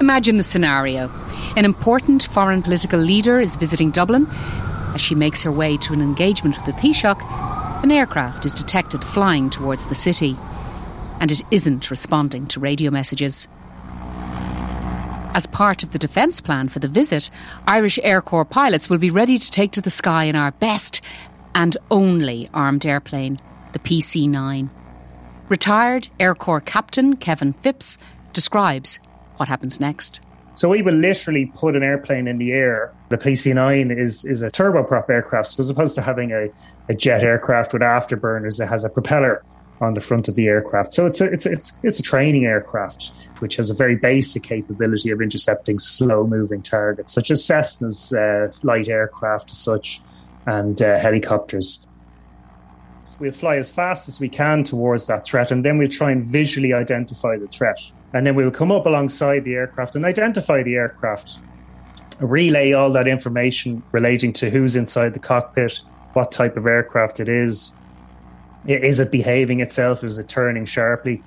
Imagine the scenario. An important foreign political leader is visiting Dublin. As she makes her way to an engagement with the Taoiseach, an aircraft is detected flying towards the city. And it isn't responding to radio messages. As part of the defence plan for the visit, Irish Air Corps pilots will be ready to take to the sky in our best and only armed airplane, the PC 9. Retired Air Corps Captain Kevin Phipps describes what happens next. So we will literally put an airplane in the air. The PC-9 is is a turboprop aircraft, so as opposed to having a, a jet aircraft with afterburners, it has a propeller on the front of the aircraft. So it's a, it's it's it's a training aircraft which has a very basic capability of intercepting slow-moving targets, such as Cessna's uh, light aircraft, as such, and uh, helicopters. We'll fly as fast as we can towards that threat, and then we'll try and visually identify the threat. And then we'll come up alongside the aircraft and identify the aircraft, relay all that information relating to who's inside the cockpit, what type of aircraft it is, is it behaving itself, is it turning sharply,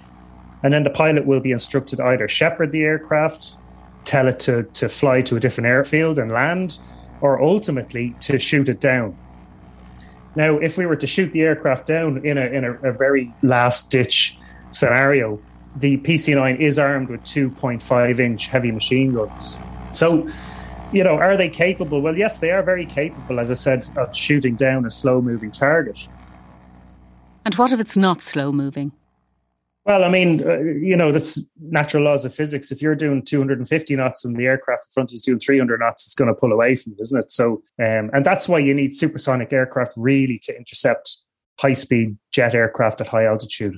and then the pilot will be instructed either shepherd the aircraft, tell it to, to fly to a different airfield and land, or ultimately to shoot it down. Now, if we were to shoot the aircraft down in a in a, a very last ditch scenario, the PC9 is armed with 2.5 inch heavy machine guns. So, you know, are they capable? Well, yes, they are very capable, as I said, of shooting down a slow moving target. And what if it's not slow moving? Well, I mean, uh, you know, that's natural laws of physics. If you're doing 250 knots and the aircraft in front is doing 300 knots, it's going to pull away from you, isn't it? So, um, and that's why you need supersonic aircraft really to intercept high speed jet aircraft at high altitude.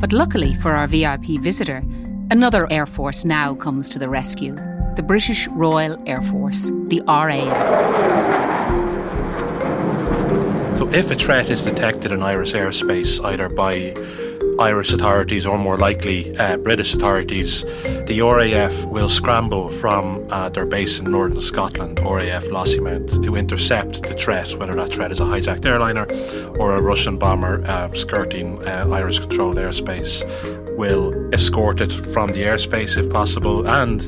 But luckily for our VIP visitor, another Air Force now comes to the rescue the British Royal Air Force, the RAF. So, if a threat is detected in Irish airspace, either by Irish authorities or more likely uh, British authorities, the RAF will scramble from uh, their base in northern Scotland, RAF Lossiemouth, to intercept the threat, whether that threat is a hijacked airliner or a Russian bomber uh, skirting Irish controlled airspace. Will escort it from the airspace if possible, and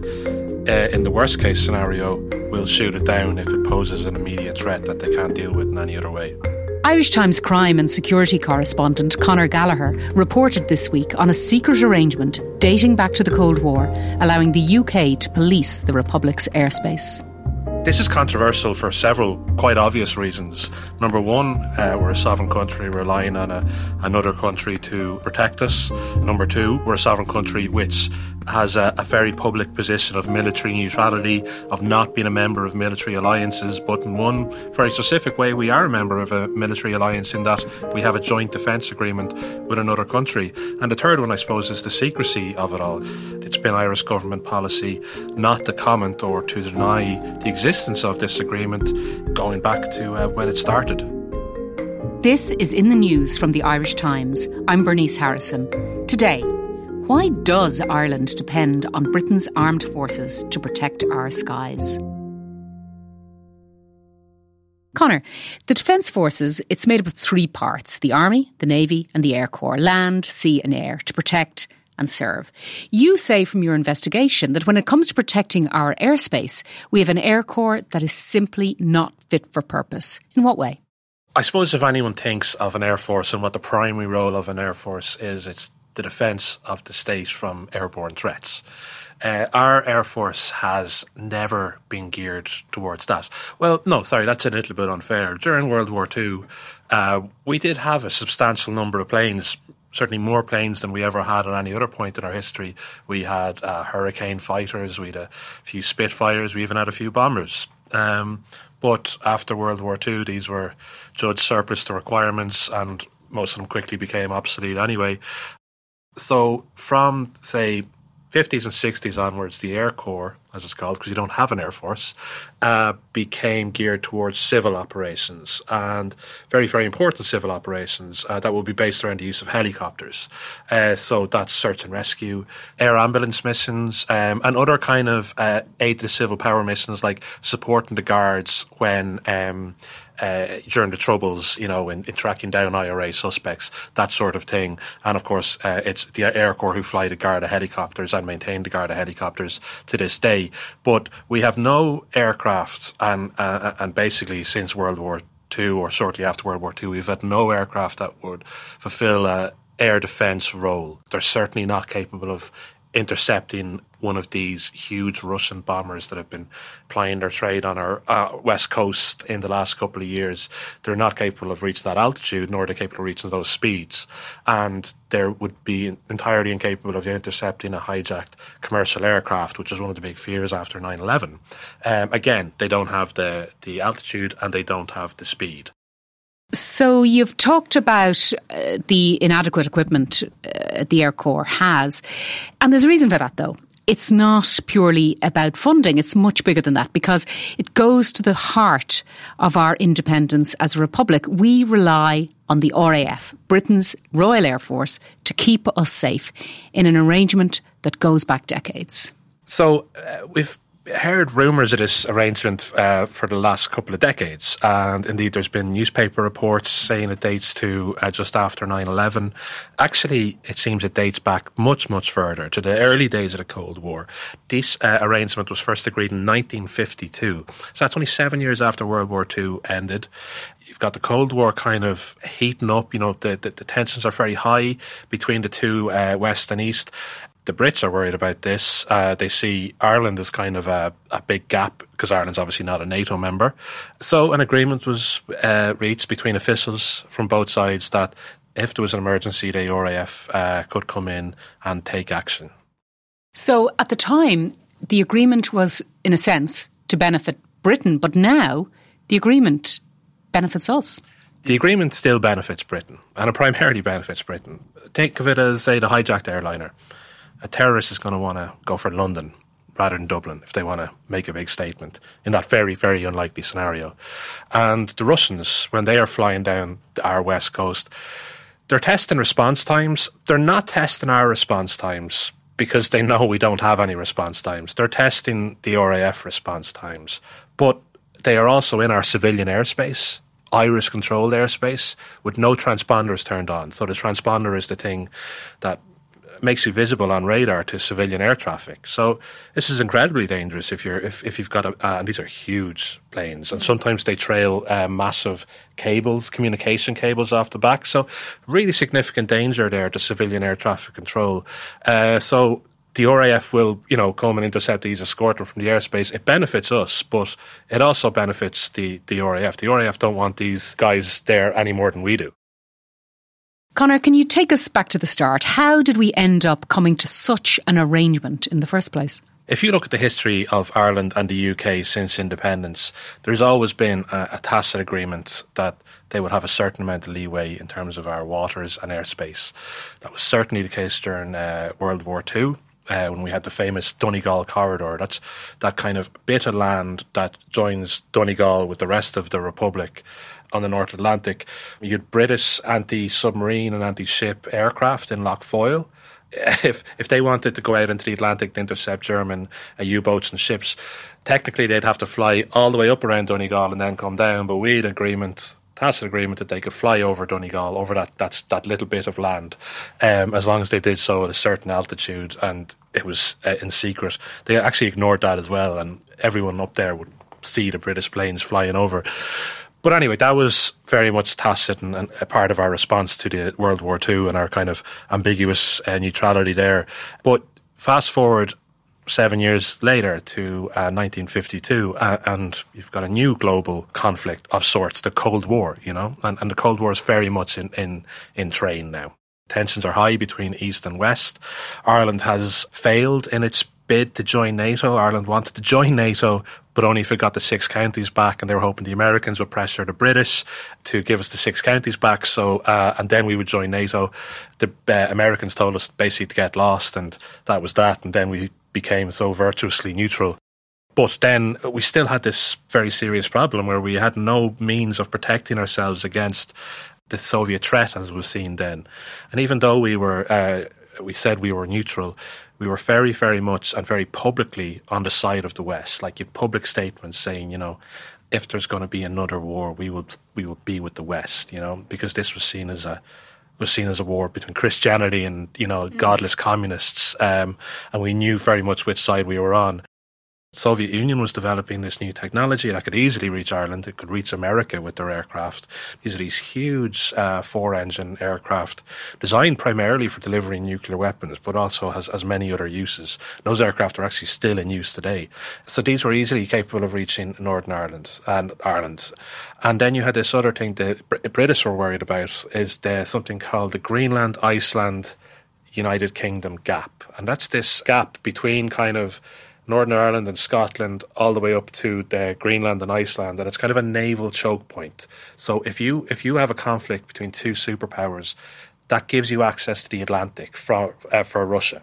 uh, in the worst case scenario, will shoot it down if it poses an immediate threat that they can't deal with in any other way. Irish Times crime and security correspondent Conor Gallagher reported this week on a secret arrangement dating back to the Cold War, allowing the UK to police the Republic's airspace. This is controversial for several quite obvious reasons. Number one, uh, we're a sovereign country relying on a, another country to protect us. Number two, we're a sovereign country which has a, a, very public position of military neutrality, of not being a member of military alliances, but in one very specific way, we are a member of a military alliance in that we have a joint defence agreement with another country. And the third one, I suppose, is the secrecy of it all. It's been Irish government policy not to comment or to deny the existence of this agreement going back to uh, when it started. This is in the news from the Irish Times. I'm Bernice Harrison. Today, why does Ireland depend on Britain's armed forces to protect our skies? Conor, the Defence Forces, it's made up of three parts the Army, the Navy, and the Air Corps land, sea, and air to protect and serve. You say from your investigation that when it comes to protecting our airspace, we have an Air Corps that is simply not fit for purpose. In what way? I suppose if anyone thinks of an Air Force and what the primary role of an Air Force is, it's the defence of the state from airborne threats. Uh, our Air Force has never been geared towards that. Well, no, sorry, that's a little bit unfair. During World War II, uh, we did have a substantial number of planes, certainly more planes than we ever had at any other point in our history. We had uh, Hurricane fighters, we had a few Spitfires, we even had a few bombers. Um, but after World War II, these were judged surplus to requirements and most of them quickly became obsolete anyway. So from say 50s and 60s onwards, the Air Corps as it's called, because you don't have an air force, uh, became geared towards civil operations and very, very important civil operations uh, that will be based around the use of helicopters. Uh, so that's search and rescue, air ambulance missions, um, and other kind of uh, aid to civil power missions like supporting the guards when. Um, uh, during the troubles, you know, in, in, tracking down IRA suspects, that sort of thing. And of course, uh, it's the Air Corps who fly the Garda helicopters and maintain the Garda helicopters to this day. But we have no aircraft, and uh, and basically since World War II or shortly after World War II, we've had no aircraft that would fulfil a air defence role. They're certainly not capable of intercepting one of these huge Russian bombers that have been plying their trade on our uh, west coast in the last couple of years. They're not capable of reaching that altitude, nor are they capable of reaching those speeds. And they would be entirely incapable of intercepting a hijacked commercial aircraft, which is one of the big fears after 9 11. Um, again, they don't have the, the altitude and they don't have the speed. So you've talked about uh, the inadequate equipment uh, the Air Corps has, and there's a reason for that, though. It's not purely about funding. It's much bigger than that because it goes to the heart of our independence as a republic. We rely on the RAF, Britain's Royal Air Force, to keep us safe in an arrangement that goes back decades. So uh, we've heard rumours of this arrangement uh, for the last couple of decades, and indeed there's been newspaper reports saying it dates to uh, just after 9/11. Actually, it seems it dates back much, much further to the early days of the Cold War. This uh, arrangement was first agreed in 1952, so that's only seven years after World War II ended you've got the Cold War kind of heating up. You know, the, the, the tensions are very high between the two, uh, West and East the Brits are worried about this. Uh, they see Ireland as kind of a, a big gap because Ireland's obviously not a NATO member. So an agreement was uh, reached between officials from both sides that if there was an emergency, the RAF uh, could come in and take action. So at the time, the agreement was, in a sense, to benefit Britain, but now the agreement benefits us. The agreement still benefits Britain, and it primarily benefits Britain. Think of it as, say, the hijacked airliner a terrorist is going to want to go for London rather than Dublin if they want to make a big statement in that very, very unlikely scenario. And the Russians, when they are flying down our west coast, they're testing response times. They're not testing our response times because they know we don't have any response times. They're testing the RAF response times. But they are also in our civilian airspace. Irish controlled airspace with no transponders turned on. So the transponder is the thing that makes you visible on radar to civilian air traffic. So this is incredibly dangerous if you're if, if you've got a uh, and these are huge planes and sometimes they trail uh, massive cables, communication cables off the back. So really significant danger there to civilian air traffic control. Uh, so the RAF will, you know, come and intercept these, escort them from the airspace. It benefits us, but it also benefits the, the RAF. The RAF don't want these guys there any more than we do. Conor, can you take us back to the start? How did we end up coming to such an arrangement in the first place? If you look at the history of Ireland and the UK since independence, there's always been a, a, tacit agreement that they would have a certain amount of leeway in terms of our waters and airspace. That was certainly the case during uh, World War II. Uh, when we had the famous Donegal corridor, that's that kind of bit of land that joins Donegal with the rest of the Republic on the North Atlantic. You had British anti-submarine and anti-ship aircraft in Lough Foyle. If if they wanted to go out into the Atlantic to intercept German uh, U-boats and ships, technically they'd have to fly all the way up around Donegal and then come down. But we had agreement tacit agreement that they could fly over Donegal, over that that, that little bit of land, um, as long as they did so at a certain altitude, and it was uh, in secret. They actually ignored that as well, and everyone up there would see the British planes flying over. But anyway, that was very much tacit and, and, a part of our response to the World War II and our kind of ambiguous uh, neutrality there. But fast forward seven years later to uh, 1952, uh, and you've got a new global conflict of sorts, the Cold War, you know, and, and the Cold War is very much in, in, in train now. Tensions are high between East and West. Ireland has failed in its bid to join NATO. Ireland wanted to join NATO, but only if it got the six counties back, and they were hoping the Americans would pressure the British to give us the six counties back. So, uh, and then we would join NATO. The uh, Americans told us basically to get lost, and that was that. And then we became so virtuously neutral but then we still had this very serious problem where we had no means of protecting ourselves against the Soviet threat as was seen then. And even though we were, uh, we said we were neutral, we were very, very much and very publicly on the side of the West. Like you public statements saying, you know, if there's going to be another war, we will we will be with the West, you know, because this was seen as a was seen as a war between Christianity and you know mm. godless communists, um, and we knew very much which side we were on. Soviet Union was developing this new technology that could easily reach Ireland. It could reach America with their aircraft. These are these huge uh, four-engine aircraft designed primarily for delivering nuclear weapons, but also has, has many other uses. Those aircraft are actually still in use today. So these were easily capable of reaching Northern Ireland and Ireland. And then you had this other thing the British were worried about is the, something called the Greenland, Iceland, United Kingdom gap, and that's this gap between kind of Northern Ireland and Scotland all the way up to the Greenland and Iceland, and it's kind of a naval choke point. So if you if you have a conflict between two superpowers, that gives you access to the Atlantic for uh, for Russia.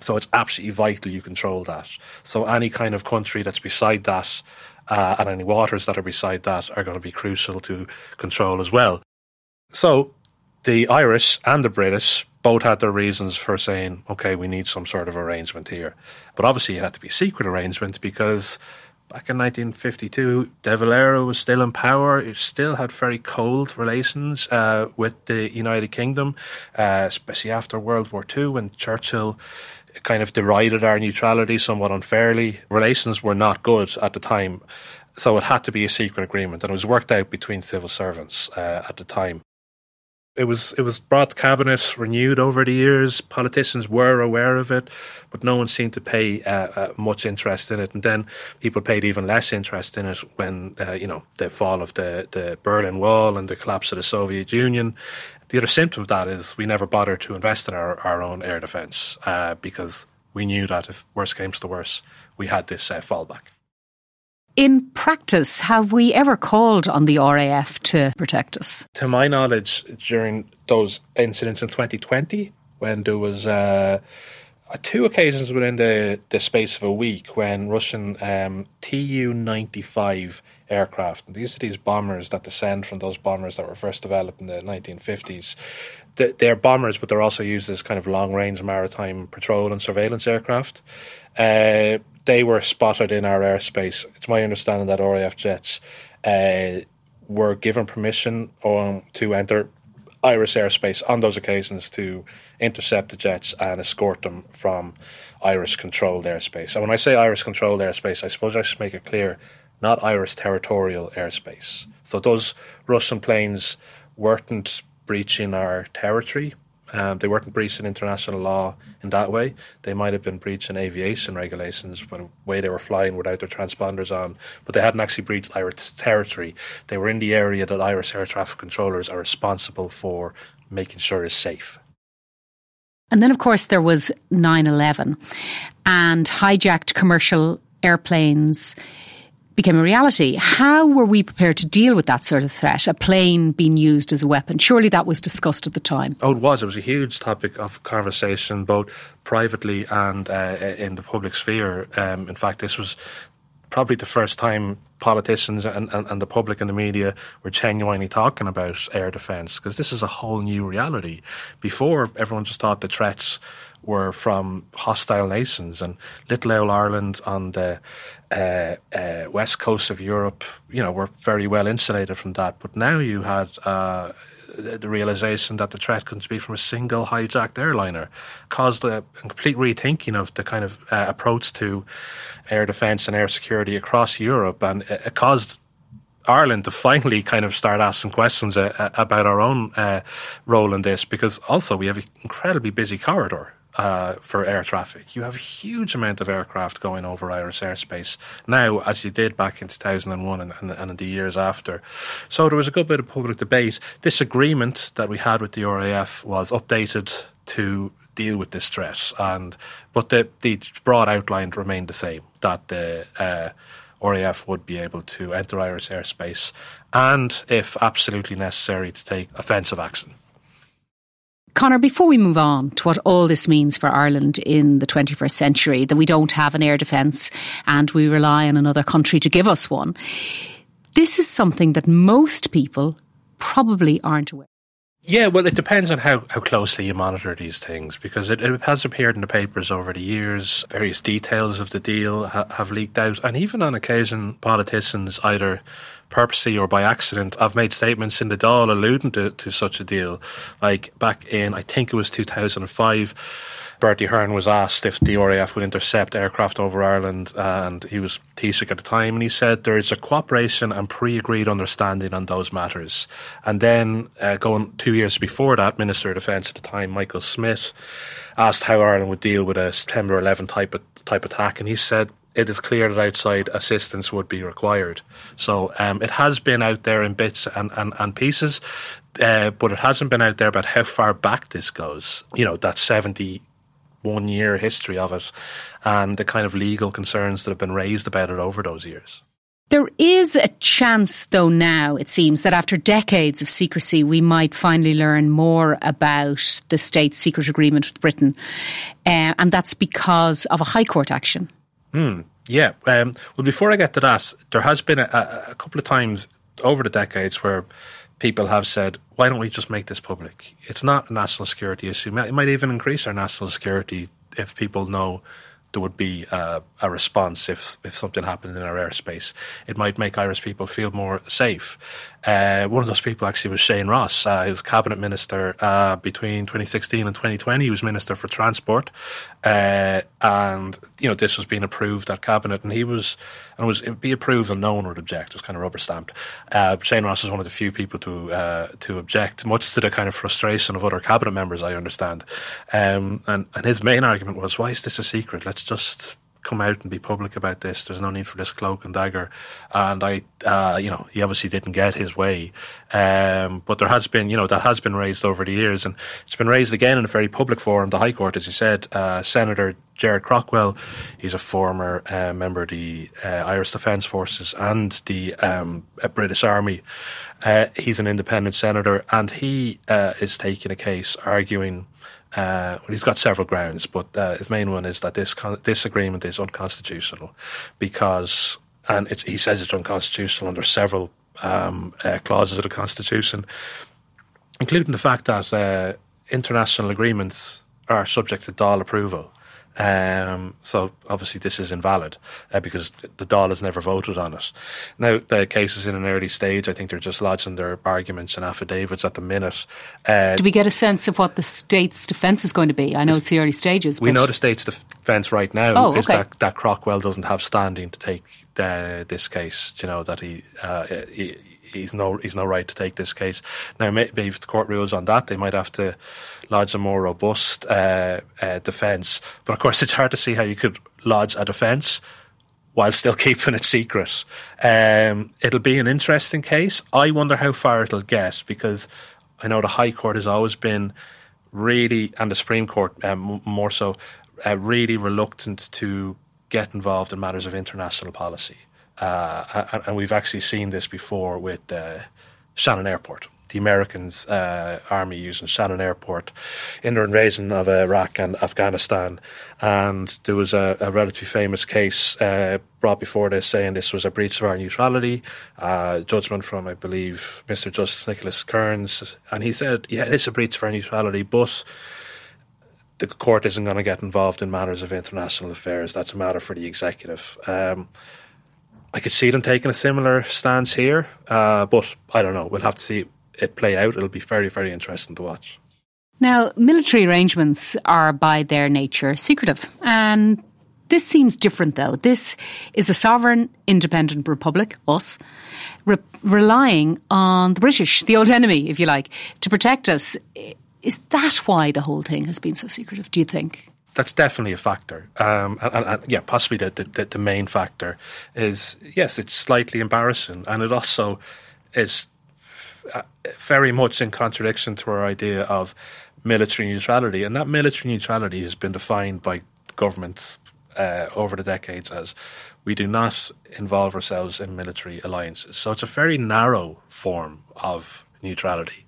So it's absolutely vital you control that. So any kind of country that's beside that, uh, and any waters that are beside that, are going to be crucial to control as well. So the Irish and the British both had their reasons for saying, okay, we need some sort of arrangement here. But obviously, it had to be a secret arrangement because back in 1952, De Valera was still in power. It still had very cold relations uh, with the United Kingdom, uh, especially after World War II when Churchill kind of derided our neutrality somewhat unfairly. Relations were not good at the time. So it had to be a secret agreement, and it was worked out between civil servants uh, at the time it was it was brought to cabinet, renewed over the years. Politicians were aware of it, but no one seemed to pay uh, uh, much interest in it. And then people paid even less interest in it when uh, you know the fall of the the Berlin Wall and the collapse of the Soviet Union. The other symptom of that is we never bothered to invest in our, our own air defence uh, because we knew that if worse came to worse, we had this uh, fallback. In practice, have we ever called on the RAF to protect us? To my knowledge, during those incidents in 2020, when there was uh, two occasions within the, the space of a week when Russian um, Tu 95 aircraft, these are these bombers that descend from those bombers that were first developed in the 1950s. They're bombers, but they're also used as kind of long range maritime patrol and surveillance aircraft. Uh, they were spotted in our airspace. It's my understanding that RAF jets uh, were given permission to enter Irish airspace on those occasions to intercept the jets and escort them from Irish controlled airspace. And when I say Irish controlled airspace, I suppose I should make it clear not Irish territorial airspace. So those Russian planes weren't breaching our territory, um, they weren't breaching international law in that way. They might have been breaching aviation regulations by the way they were flying without their transponders on, but they hadn't actually breached Irish territory. They were in the area that Irish air traffic controllers are responsible for making sure is safe. And then, of course, there was 9 11 and hijacked commercial airplanes became a reality. How were we prepared to deal with that sort of threat, a plane being used as a weapon? Surely that was discussed at the time. Oh, it was. It was a huge topic of conversation, both privately and uh, in the public sphere. Um, in fact, this was probably the first time politicians and, and, and, the public and the media were genuinely talking about air defence because this is a whole new reality. Before, everyone just thought the threats were from hostile nations, and little old Ireland on the uh, uh, west coast of Europe, you know, were very well insulated from that. But now you had uh, the realization that the threat couldn't be from a single hijacked airliner, caused a, complete rethinking of the kind of uh, approach to air defence and air security across Europe, and it, it caused Ireland to finally kind of start asking questions uh, about our own uh, role in this. Because also we have an incredibly busy corridor uh, for air traffic. You have a huge amount of aircraft going over Irish airspace now, as you did back in 2001 and, and, and in the years after. So there was a good bit of public debate. This agreement that we had with the RAF was updated to deal with this threat, and but the, the broad outline remained the same that the uh, RAF would be able to enter Irish airspace and, if absolutely necessary, to take offensive action. Conor, before we move on to what all this means for Ireland in the 21st century, that we don't have an air defence and we rely on another country to give us one, this is something that most people probably aren't aware. Yeah, well, it depends on how, how closely you monitor these things because it, it has appeared in the papers over the years. Various details of the deal ha- have leaked out, and even on occasion, politicians either purposely or by accident I've made statements in the Dáil alluding to, to such a deal. Like back in, I think it was 2005 Bertie Ahern was asked if the RAF would intercept aircraft over Ireland, and he was Taoiseach at the time, and he said there is a cooperation and pre-agreed understanding on those matters. And then, uh, going two years before that, Minister of Defence at the time, Michael Smith, asked how Ireland would deal with a September 11 type of, type attack, and he said it is clear that outside assistance would be required. So um, it has been out there in bits and, and, and pieces, uh, but it hasn't been out there about how far back this goes. You know, that 70 one year history of it and the kind of legal concerns that have been raised about it over those years. There is a chance, though, now it seems that after decades of secrecy, we might finally learn more about the state's secret agreement with Britain. Uh, and that's because of a High Court action. Mm, yeah. Um, well, before I get to that, there has been a, a couple of times over the decades where people have said, why don't we just make this public? It's not a national security issue. It might even increase our national security if people know there would be a response if, if something happened in our airspace. It might make Irish people feel more safe. Uh, one of those people actually was Shane Ross. Uh, he was cabinet minister uh, between 2016 and 2020. He was minister for transport, uh, and you know this was being approved at cabinet, and he was and it was it be approved and no one would object. It was kind of rubber stamped. Uh, Shane Ross was one of the few people to uh, to object, much to the kind of frustration of other cabinet members. I understand, um, and and his main argument was, why is this a secret? Let's just come out and be public about this. There's no need for this cloak and dagger. And I, uh, you know, he obviously didn't get his way. Um, but there has been, you know, that has been raised over the years, and it's been raised again in a very public forum, the High Court, as you said. Uh, Senator Gerard Craughwell, he's a former uh, member of the uh, Irish Defence Forces and the um, British Army. Uh, he's an independent senator, and he uh, is taking a case arguing uh, well, he's got several grounds, but uh, his main one is that this con- this agreement is unconstitutional because, and he says it's unconstitutional under several um, uh, clauses of the constitution, including the fact that uh, international agreements are subject to Dáil approval. Um, so obviously this is invalid uh, because the Dáil has never voted on it. Now the case is in an early stage. I think they're just lodging their arguments and affidavits at the minute. Uh, Do we get a sense of what the state's defence is going to be? I know it's the early stages. We know the state's defence right now oh, is that, that Craughwell doesn't have standing to take uh, this case. You know that he, uh, he he's no he's no right to take this case. Now, maybe if the court rules on that, they might have to lodge a more robust uh, uh, defence. But of course, it's hard to see how you could lodge a defence while still keeping it secret. Um, it'll be an interesting case. I wonder how far it'll get because I know the High Court has always been really, and the Supreme Court um, more so, uh, really reluctant to get involved in matters of international policy. Uh, and we've actually seen this before with uh, Shannon Airport. The Americans' uh, army using Shannon Airport in their invasion of Iraq and Afghanistan, and there was a, a relatively famous case uh, brought before this saying this was a breach of our neutrality. Uh, judgment from, I believe, Mr. Justice Nicholas Kearns, and he said, "Yeah, it's a breach of our neutrality, but." The court isn't going to get involved in matters of international affairs. That's a matter for the executive. Um, I could see them taking a similar stance here, uh, but I don't know. We'll have to see it play out. It'll be very, very interesting to watch. Now, military arrangements are by their nature secretive, and this seems different though. This is a sovereign, independent republic, us, re- relying on the British, the old enemy, if you like, to protect us. Is that why the whole thing has been so secretive, do you think? that's definitely a factor. Um, and, and, yeah, possibly the, the, the, main factor is yes, it's slightly embarrassing, and it also is uh, very much in contradiction to our idea of military neutrality. And that military neutrality has been defined by governments uh, over the decades as we do not involve ourselves in military alliances. So it's a very narrow form of neutrality.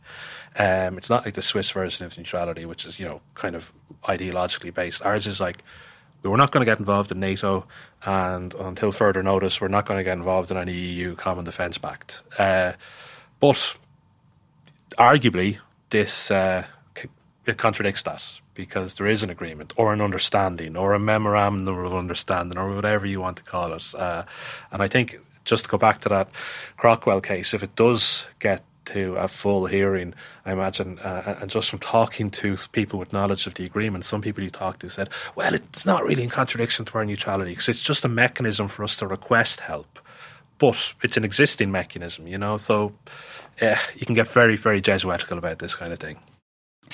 Um, it's not like the Swiss version of neutrality, which is you know kind of ideologically based. Ours is like we're not going to get involved in NATO, and until further notice, we're not going to get involved in any EU Common Defence Pact. Uh, but arguably, this uh, it contradicts that because there is an agreement or an understanding or a memorandum of understanding or whatever you want to call it. Uh, and I think just to go back to that Craughwell case, if it does get to a full hearing, I imagine, uh, and just from talking to people with knowledge of the agreement, some people you talked to said, well, it's not really in contradiction to our neutrality because it's just a mechanism for us to request help. But it's an existing mechanism, you know, so uh, you can get very, very Jesuitical about this kind of thing.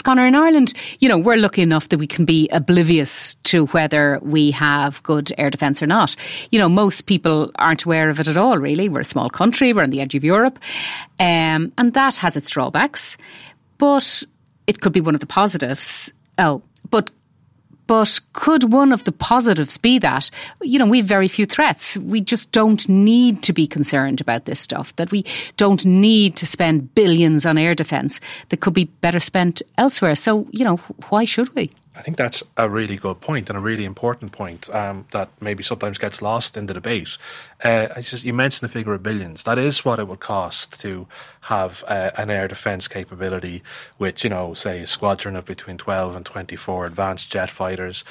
Conor, in Ireland, you know, we're lucky enough that we can be oblivious to whether we have good air defence or not. You know, most people aren't aware of it at all, really. We're a small country, we're on the edge of Europe, um, and that has its drawbacks. But it could be one of the positives. Oh, but but could one of the positives be that, you know, we've very few threats. We just don't need to be concerned about this stuff, that we don't need to spend billions on air defence that could be better spent elsewhere. So, you know, why should we? I think that's a really good point and a really important point um, that maybe sometimes gets lost in the debate. Uh, just you mentioned the figure of billions. That is what it would cost to have uh, an air defence capability, with you know, say a squadron of between twelve and twenty-four advanced jet fighters,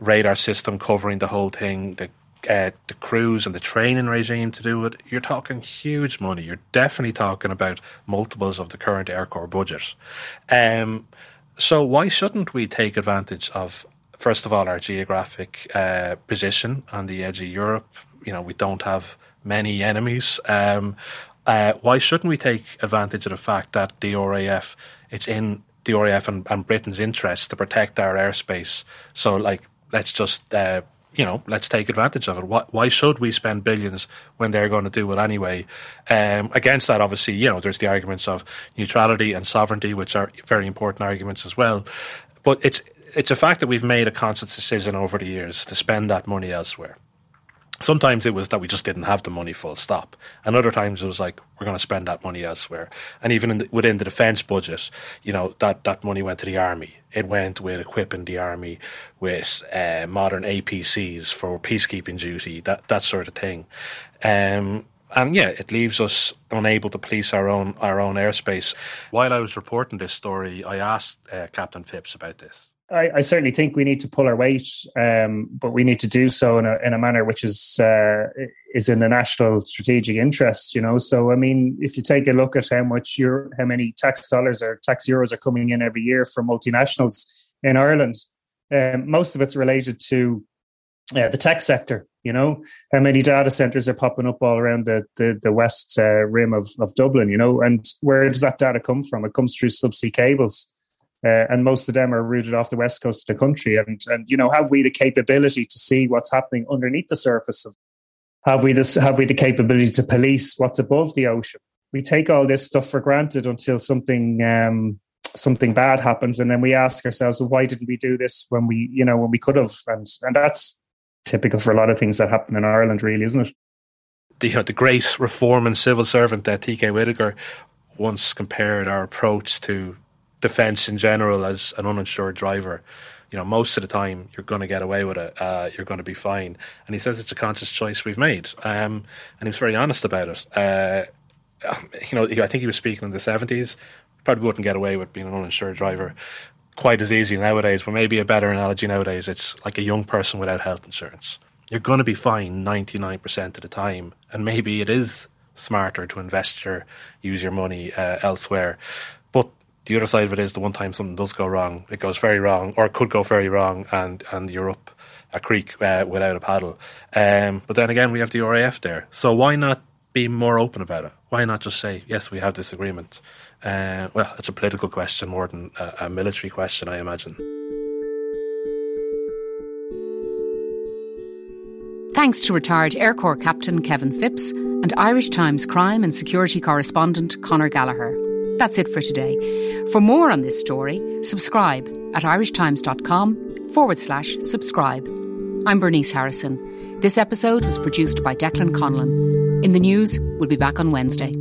radar system covering the whole thing, the uh, the crews and the training regime to do it, you're talking huge money. You're definitely talking about multiples of the current Air Corps budget. Um, so why shouldn't we take advantage of first of all our geographic uh, position on the edge of Europe? You know, we don't have many enemies. Um, uh, why shouldn't we take advantage of the fact that the RAF it's in the RAF and, and Britain's interest to protect our airspace? So, like, let's just uh, you know, let's take advantage of it. Why, why, should we spend billions when they're going to do it anyway? Um, against that, obviously, you know, there's the arguments of neutrality and sovereignty, which are very important arguments as well. But it's it's a fact that we've made a conscious decision over the years to spend that money elsewhere. Sometimes it was that we just didn't have the money, full stop. And other times it was like, we're going to spend that money elsewhere. And even the, within the defence budget, you know, that, that money went to the army. It went with equipping the army with uh, modern APCs for peacekeeping duty, that, that sort of thing. Um, and yeah, it leaves us unable to police our own our own airspace. While I was reporting this story, I asked uh, Captain Phipps about this. I, I, certainly think we need to pull our weight, um, but we need to do so in a in a manner which is uh, is in the national strategic interest. You know, so I mean, if you take a look at how much your how many tax dollars or tax euros are coming in every year from multinationals in Ireland, um, most of it's related to uh, the tech sector. You know, how many data centers are popping up all around the the, the west uh, rim of, of Dublin. You know, and where does that data come from? It comes through subsea cables uh, and most of them are rooted off the west coast of the country. And and you know, have we the capability to see what's happening underneath the surface of? Have we this? Have we the capability to police what's above the ocean? We take all this stuff for granted until something um, something bad happens, and then we ask ourselves, well, why didn't we do this when we you know when we could have? And and that's typical for a lot of things that happen in Ireland, really, isn't it? The, you know, the great reform and civil servant that T.K. Whitaker once compared our approach to defence in general as an uninsured driver. You know, most of the time you're going to get away with it. Uh, you're going to be fine. And he says it's a conscious choice we've made, um, and he was very honest about it. Uh, you know, I think he was speaking in the seventies. Probably wouldn't get away with being an uninsured driver quite as easy nowadays. But maybe a better analogy nowadays, it's like a young person without health insurance. You're going to be fine ninety nine percent of the time, and maybe it is smarter to invest your use your money uh, elsewhere. But the other side of it is the one time something does go wrong, it goes very wrong, or it could go very wrong, and, and you're up a creek uh, without a paddle. Um, but then again, we have the RAF there. So why not be more open about it? Why not just say, yes, we have this agreement? Uh, well, it's a political question more than a, a military question, I imagine. Thanks to retired Air Corps Captain Kevin Phipps and Irish Times crime and security correspondent Conor Gallagher. That's it for today. For more on this story, subscribe at irishtimes.com forward slash subscribe. I'm Bernice Harrison. This episode was produced by Declan Conlon. In the news, we'll be back on Wednesday.